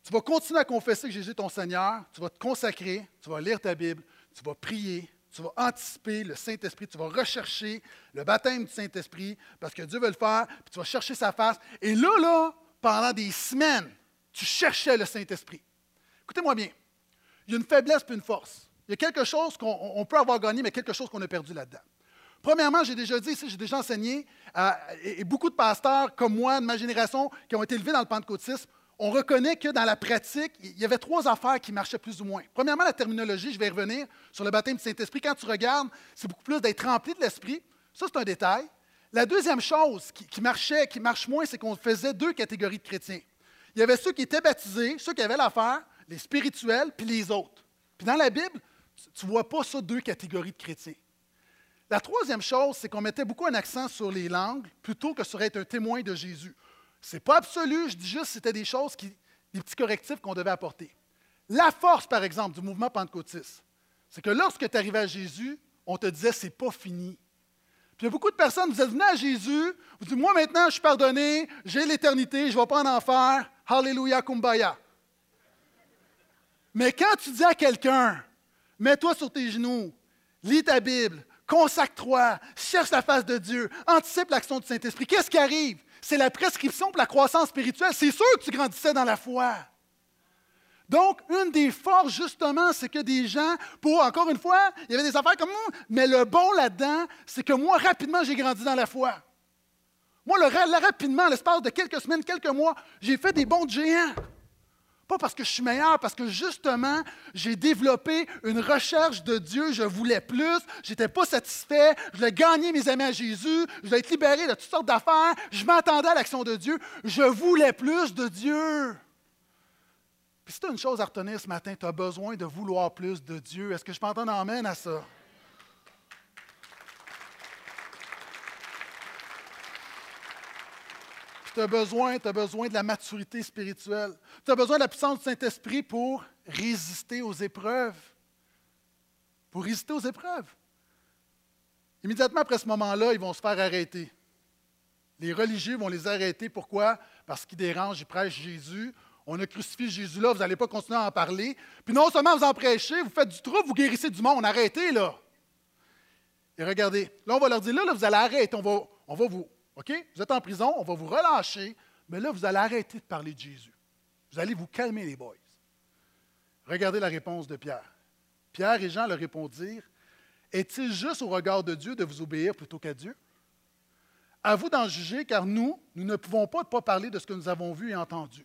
A: tu vas continuer à confesser que Jésus est ton Seigneur, tu vas te consacrer, tu vas lire ta Bible, tu vas prier, tu vas anticiper le Saint-Esprit, tu vas rechercher le baptême du Saint-Esprit parce que Dieu veut le faire, puis tu vas chercher sa face. Et là, là, pendant des semaines, tu cherchais le Saint-Esprit. Écoutez-moi bien, il y a une faiblesse puis une force. Il y a quelque chose qu'on peut avoir gagné, mais quelque chose qu'on a perdu là-dedans. Premièrement, j'ai déjà dit ici, j'ai déjà enseigné, et beaucoup de pasteurs comme moi, de ma génération, qui ont été élevés dans le pentecôtisme, on reconnaît que dans la pratique, il y avait trois affaires qui marchaient plus ou moins. Premièrement, la terminologie, je vais revenir sur le baptême du Saint-Esprit. Quand tu regardes, c'est beaucoup plus d'être rempli de l'Esprit. Ça, c'est un détail. La deuxième chose qui, marchait, qui marche moins, c'est qu'on faisait deux catégories de chrétiens. Il y avait ceux qui étaient baptisés, ceux qui avaient l'affaire, les spirituels, puis les autres. Puis dans la Bible, tu ne vois pas ça deux catégories de chrétiens. La troisième chose, c'est qu'on mettait beaucoup un accent sur les langues plutôt que sur être un témoin de Jésus. Ce n'est pas absolu, je dis juste que c'était des choses, qui, des petits correctifs qu'on devait apporter. La force, par exemple, du mouvement pentecôtiste, c'est que lorsque tu arrivais à Jésus, on te disait c'est pas fini. Puis il y a beaucoup de personnes, vous êtes venus à Jésus, vous dites Moi maintenant, je suis pardonné, j'ai l'éternité, je ne vais pas en enfer, Hallelujah, Kumbaya. Mais quand tu dis à quelqu'un Mets-toi sur tes genoux, lis ta Bible, consacre-toi, cherche la face de Dieu, anticipe l'action du Saint-Esprit. Qu'est-ce qui arrive? C'est la prescription pour la croissance spirituelle. C'est sûr que tu grandissais dans la foi. Donc, une des forces, justement, c'est que des gens, pour, encore une fois, il y avait des affaires comme moi, mais le bon là-dedans, c'est que moi, rapidement, j'ai grandi dans la foi. Moi, le, rapidement, l'espace de quelques semaines, quelques mois, j'ai fait des bons géants. Pas parce que je suis meilleur, parce que justement, j'ai développé une recherche de Dieu. Je voulais plus. Je n'étais pas satisfait. Je voulais gagner mes amis à Jésus. Je voulais être libéré de toutes sortes d'affaires. Je m'attendais à l'action de Dieu. Je voulais plus de Dieu. Puis si tu as une chose à retenir ce matin, tu as besoin de vouloir plus de Dieu. Est-ce que je peux entendre amène à ça? Tu as besoin, tu as besoin de la maturité spirituelle. Tu as besoin de la puissance du Saint-Esprit pour résister aux épreuves. Pour résister aux épreuves. Immédiatement après ce moment-là, ils vont se faire arrêter. Les religieux vont les arrêter. Pourquoi? Parce qu'ils dérangent, ils prêchent Jésus. On a crucifié Jésus là, vous n'allez pas continuer à en parler. Puis non seulement vous en prêchez, vous faites du trouble, vous guérissez du monde. Arrêtez là. Et regardez, là, on va leur dire, là, là vous allez arrêter, on va, on va vous, Vous êtes en prison, on va vous relâcher, mais là, vous allez arrêter de parler de Jésus. Vous allez vous calmer, les boys. Regardez la réponse de Pierre. Pierre et Jean leur répondirent Est-il juste au regard de Dieu de vous obéir plutôt qu'à Dieu? À vous d'en juger, car nous, nous ne pouvons pas ne pas parler de ce que nous avons vu et entendu.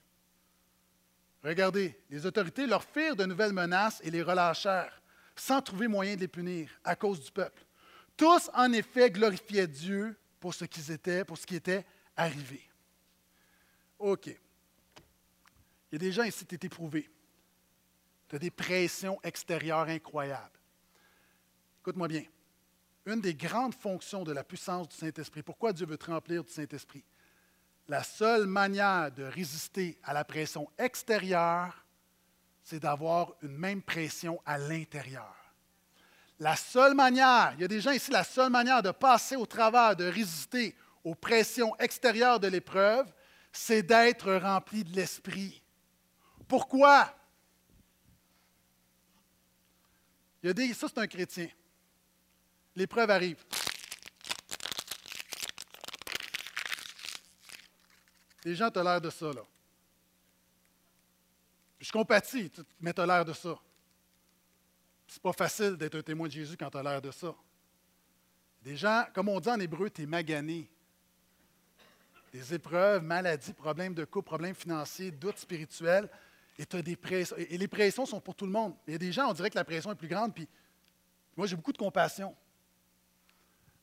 A: Regardez, les autorités leur firent de nouvelles menaces et les relâchèrent, sans trouver moyen de les punir à cause du peuple. Tous, en effet, glorifiaient Dieu pour ce qu'ils étaient, pour ce qui était arrivé. OK. Il y a des gens ici, tu es éprouvé. Tu as des pressions extérieures incroyables. Écoute-moi bien. Une des grandes fonctions de la puissance du Saint-Esprit, pourquoi Dieu veut te remplir du Saint-Esprit? La seule manière de résister à la pression extérieure, c'est d'avoir une même pression à l'intérieur. La seule manière, il y a des gens ici, la seule manière de passer au travers, de résister aux pressions extérieures de l'épreuve, c'est d'être rempli de l'Esprit. Pourquoi? Il y a des, ça, c'est un chrétien. L'épreuve arrive. Les gens, tu l'air de ça, là. Je compatis, mais tu as l'air de ça. C'est pas facile d'être un témoin de Jésus quand tu as l'air de ça. Des gens, comme on dit en hébreu, tu es magané. Des épreuves, maladies, problèmes de couple, problèmes financiers, doutes spirituels. Et, as des pressions, et les pressions sont pour tout le monde. Il y a des gens, on dirait que la pression est plus grande, puis moi, j'ai beaucoup de compassion.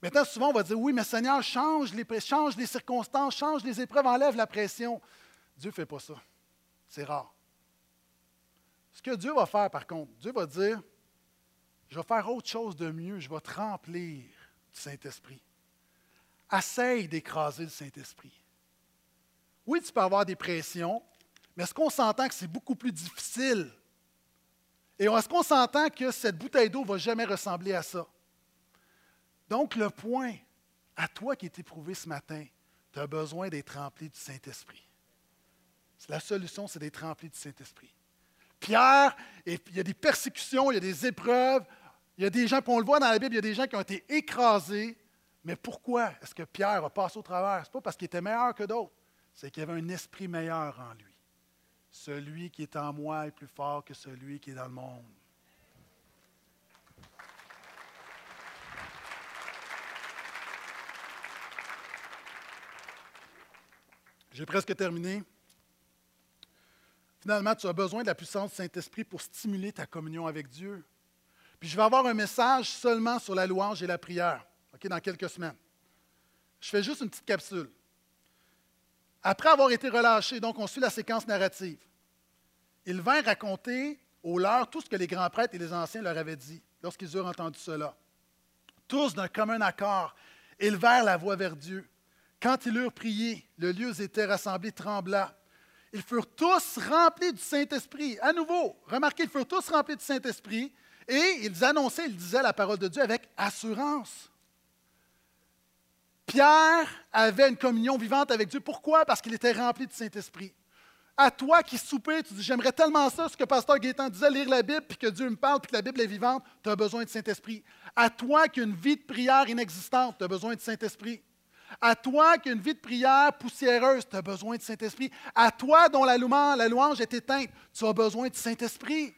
A: Maintenant, souvent, on va dire, oui, mais Seigneur, change les, change les circonstances, change les épreuves, enlève la pression. Dieu ne fait pas ça. C'est rare. Ce que Dieu va faire, par contre, Dieu va dire, je vais faire autre chose de mieux, je vais te remplir du Saint-Esprit. Essaye d'écraser le Saint-Esprit. Oui, tu peux avoir des pressions, mais est-ce qu'on s'entend que c'est beaucoup plus difficile? Et est-ce qu'on s'entend que cette bouteille d'eau ne va jamais ressembler à ça? Donc, le point, à toi qui est éprouvé ce matin, tu as besoin d'être rempli du Saint-Esprit. La solution, c'est d'être rempli du Saint-Esprit. Pierre, il y a des persécutions, il y a des épreuves, il y a des gens, puis on le voit dans la Bible, il y a des gens qui ont été écrasés. Mais pourquoi est-ce que Pierre a passé au travers? Ce n'est pas parce qu'il était meilleur que d'autres, c'est qu'il y avait un esprit meilleur en lui. Celui qui est en moi est plus fort que celui qui est dans le monde. J'ai presque terminé. Finalement, tu as besoin de la puissance du Saint-Esprit pour stimuler ta communion avec Dieu. Puis je vais avoir un message seulement sur la louange et la prière, OK, dans quelques semaines. Je fais juste une petite capsule. Après avoir été relâché, donc on suit la séquence narrative, il vint raconter aux leurs tout ce que les grands prêtres et les anciens leur avaient dit lorsqu'ils eurent entendu cela. Tous d'un commun accord élevèrent la voix vers Dieu quand ils eurent prié, le lieu était rassemblé trembla. Ils furent tous remplis du Saint-Esprit. À nouveau, remarquez, ils furent tous remplis du Saint-Esprit et ils annonçaient, ils disaient la parole de Dieu avec assurance. Pierre avait une communion vivante avec Dieu. Pourquoi? Parce qu'il était rempli du Saint-Esprit. À toi qui soupais, tu dis J'aimerais tellement ça, ce que Pasteur Gaétan disait, lire la Bible, puis que Dieu me parle, puis que la Bible est vivante, tu as besoin de Saint-Esprit. À toi qui as une vie de prière inexistante, tu as besoin de Saint-Esprit. À toi qui as une vie de prière poussiéreuse, tu as besoin de Saint-Esprit. À toi dont la louange, est éteinte, tu as besoin de Saint-Esprit.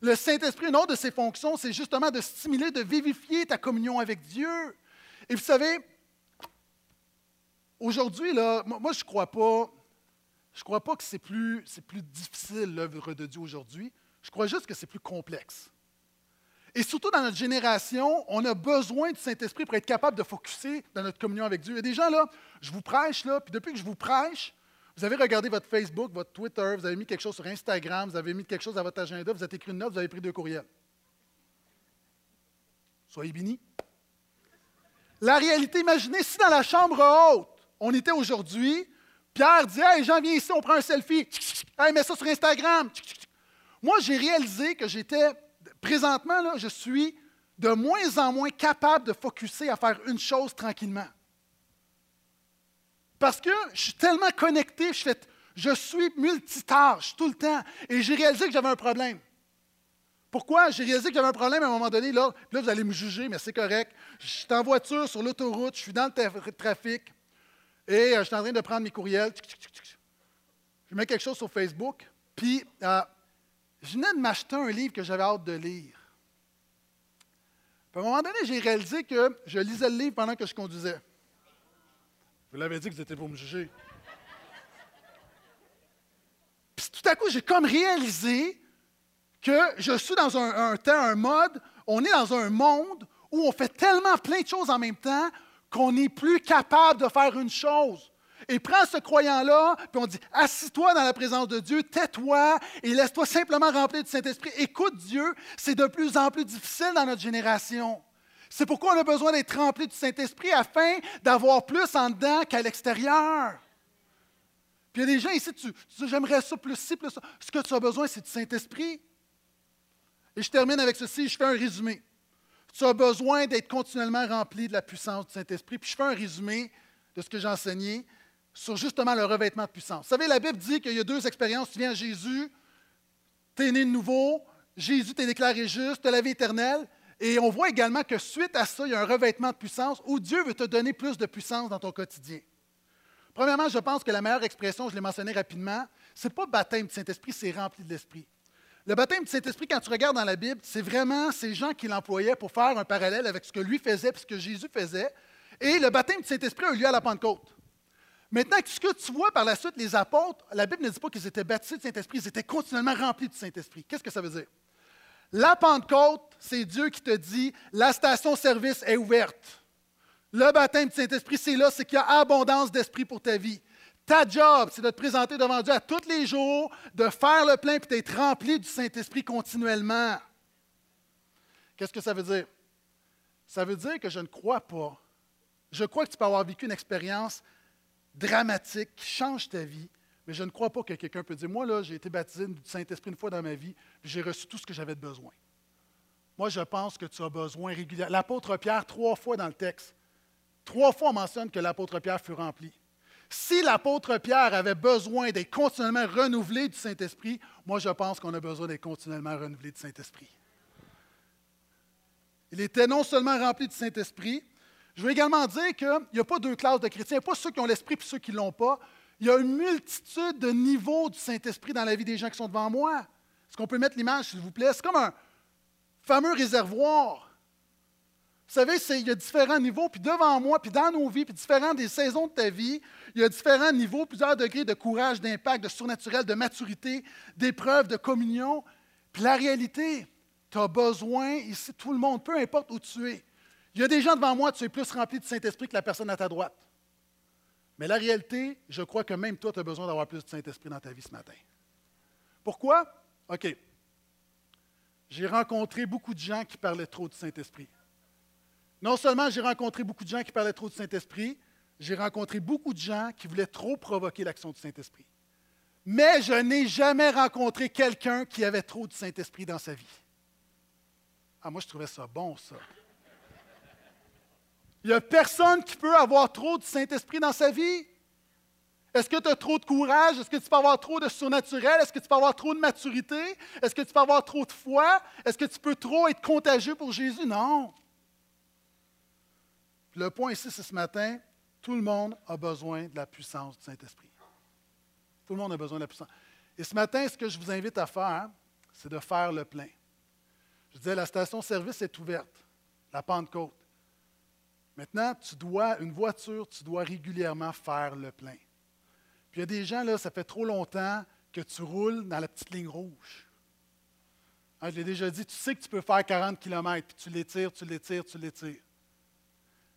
A: Le Saint-Esprit, une autre de ses fonctions, c'est justement de stimuler, de vivifier ta communion avec Dieu. Et vous savez, aujourd'hui, moi, je ne crois pas, je crois pas que c'est plus difficile l'œuvre de Dieu aujourd'hui. Je crois juste que c'est plus complexe. Et surtout dans notre génération, on a besoin du Saint-Esprit pour être capable de focuser dans notre communion avec Dieu. Il y a des gens là, je vous prêche là, puis depuis que je vous prêche, vous avez regardé votre Facebook, votre Twitter, vous avez mis quelque chose sur Instagram, vous avez mis quelque chose à votre agenda, vous avez écrit une note, vous avez pris deux courriels. Soyez bénis. La réalité, imaginez si dans la chambre haute, on était aujourd'hui, Pierre dit Hey, Jean, viens ici, on prend un selfie. Hey, mets ça sur Instagram. Moi, j'ai réalisé que j'étais présentement, là, je suis de moins en moins capable de focuser à faire une chose tranquillement. Parce que je suis tellement connecté, je, je suis multitâche tout le temps. Et j'ai réalisé que j'avais un problème. Pourquoi? J'ai réalisé que j'avais un problème à un moment donné. Là, là vous allez me juger, mais c'est correct. Je suis en voiture sur l'autoroute, je suis dans le trafic et euh, je suis en train de prendre mes courriels. Je mets quelque chose sur Facebook. Puis, euh, je venais de m'acheter un livre que j'avais hâte de lire. à un moment donné, j'ai réalisé que je lisais le livre pendant que je conduisais. Vous l'avez dit que vous étiez pour me juger. Puis tout à coup, j'ai comme réalisé que je suis dans un, un temps, un mode, on est dans un monde où on fait tellement plein de choses en même temps qu'on n'est plus capable de faire une chose. Et prends ce croyant-là, puis on dit, assis-toi dans la présence de Dieu, tais-toi et laisse-toi simplement remplir du Saint-Esprit. Écoute Dieu, c'est de plus en plus difficile dans notre génération. C'est pourquoi on a besoin d'être rempli du Saint-Esprit afin d'avoir plus en dedans qu'à l'extérieur. Puis il y a des gens ici, tu, dis, j'aimerais ça plus ci, plus ça. Ce que tu as besoin, c'est du Saint-Esprit. Et je termine avec ceci, je fais un résumé. tu as besoin d'être continuellement rempli de la puissance du Saint-Esprit. Puis je fais un résumé de ce que j'ai enseigné sur justement le revêtement de puissance. Vous savez, la Bible dit qu'il y a deux expériences. Tu viens à Jésus, tu es né de nouveau, Jésus t'est déclaré juste, tu as la vie éternelle. Et on voit également que suite à ça, il y a un revêtement de puissance où Dieu veut te donner plus de puissance dans ton quotidien. Premièrement, je pense que la meilleure expression, je l'ai mentionné rapidement, ce n'est pas baptême du Saint-Esprit, c'est rempli de l'Esprit. Le baptême du Saint-Esprit, quand tu regardes dans la Bible, c'est vraiment ces gens qui l'employaient pour faire un parallèle avec ce que lui faisait et ce que Jésus faisait. Et le baptême du Saint-Esprit a eu lieu à la Pentecôte. Maintenant, ce que tu vois par la suite, les apôtres, la Bible ne dit pas qu'ils étaient baptisés du Saint-Esprit, ils étaient continuellement remplis du Saint-Esprit. Qu'est-ce que ça veut dire? La Pentecôte, c'est Dieu qui te dit, la station-service est ouverte. Le baptême du Saint-Esprit, c'est là, c'est qu'il y a abondance d'esprit pour ta vie. Ta job, c'est de te présenter devant Dieu à tous les jours, de faire le plein et d'être rempli du Saint-Esprit continuellement. Qu'est-ce que ça veut dire? Ça veut dire que je ne crois pas. Je crois que tu peux avoir vécu une expérience dramatique qui change ta vie, mais je ne crois pas que quelqu'un peut dire Moi, là, j'ai été baptisé du Saint-Esprit une fois dans ma vie, j'ai reçu tout ce que j'avais de besoin. Moi, je pense que tu as besoin régulièrement. L'apôtre Pierre, trois fois dans le texte, trois fois on mentionne que l'apôtre Pierre fut rempli. Si l'apôtre Pierre avait besoin d'être continuellement renouvelé du Saint-Esprit, moi je pense qu'on a besoin d'être continuellement renouvelé du Saint-Esprit. Il était non seulement rempli du Saint-Esprit, je veux également dire qu'il n'y a pas deux classes de chrétiens, il n'y a pas ceux qui ont l'Esprit et ceux qui ne l'ont pas. Il y a une multitude de niveaux du Saint-Esprit dans la vie des gens qui sont devant moi. Est-ce qu'on peut mettre l'image, s'il vous plaît? C'est comme un fameux réservoir vous savez, il y a différents niveaux, puis devant moi, puis dans nos vies, puis différents des saisons de ta vie, il y a différents niveaux, plusieurs degrés de courage, d'impact, de surnaturel, de maturité, d'épreuve, de communion. Puis la réalité, tu as besoin, ici, tout le monde, peu importe où tu es. Il y a des gens devant moi, tu es plus rempli de Saint-Esprit que la personne à ta droite. Mais la réalité, je crois que même toi, tu as besoin d'avoir plus de Saint-Esprit dans ta vie ce matin. Pourquoi? OK. J'ai rencontré beaucoup de gens qui parlaient trop du Saint-Esprit. Non seulement j'ai rencontré beaucoup de gens qui parlaient trop du Saint-Esprit, j'ai rencontré beaucoup de gens qui voulaient trop provoquer l'action du Saint-Esprit. Mais je n'ai jamais rencontré quelqu'un qui avait trop du Saint-Esprit dans sa vie. Ah, moi, je trouvais ça bon, ça. Il n'y a personne qui peut avoir trop du Saint-Esprit dans sa vie. Est-ce que tu as trop de courage? Est-ce que tu peux avoir trop de surnaturel? Est-ce que tu peux avoir trop de maturité? Est-ce que tu peux avoir trop de foi? Est-ce que tu peux trop être contagieux pour Jésus? Non. Le point ici, c'est ce matin, tout le monde a besoin de la puissance du Saint-Esprit. Tout le monde a besoin de la puissance. Et ce matin, ce que je vous invite à faire, c'est de faire le plein. Je disais, la station-service est ouverte, la Pentecôte. Maintenant, tu dois, une voiture, tu dois régulièrement faire le plein. Puis il y a des gens, là, ça fait trop longtemps que tu roules dans la petite ligne rouge. Hein, je l'ai déjà dit, tu sais que tu peux faire 40 km, puis tu l'étires, tu l'étires, tu l'étires.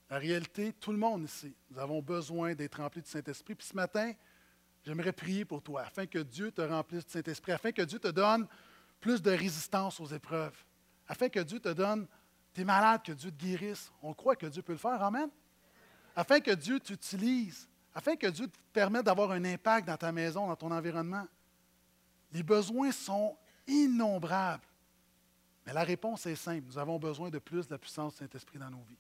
A: La réalité, tout le monde ici, nous avons besoin d'être remplis du Saint-Esprit. Puis ce matin, j'aimerais prier pour toi, afin que Dieu te remplisse du Saint-Esprit, afin que Dieu te donne plus de résistance aux épreuves, afin que Dieu te donne, tu es malade, que Dieu te guérisse. On croit que Dieu peut le faire, Amen. Afin que Dieu t'utilise, afin que Dieu te permette d'avoir un impact dans ta maison, dans ton environnement. Les besoins sont innombrables. Mais la réponse est simple. Nous avons besoin de plus de la puissance du Saint-Esprit dans nos vies.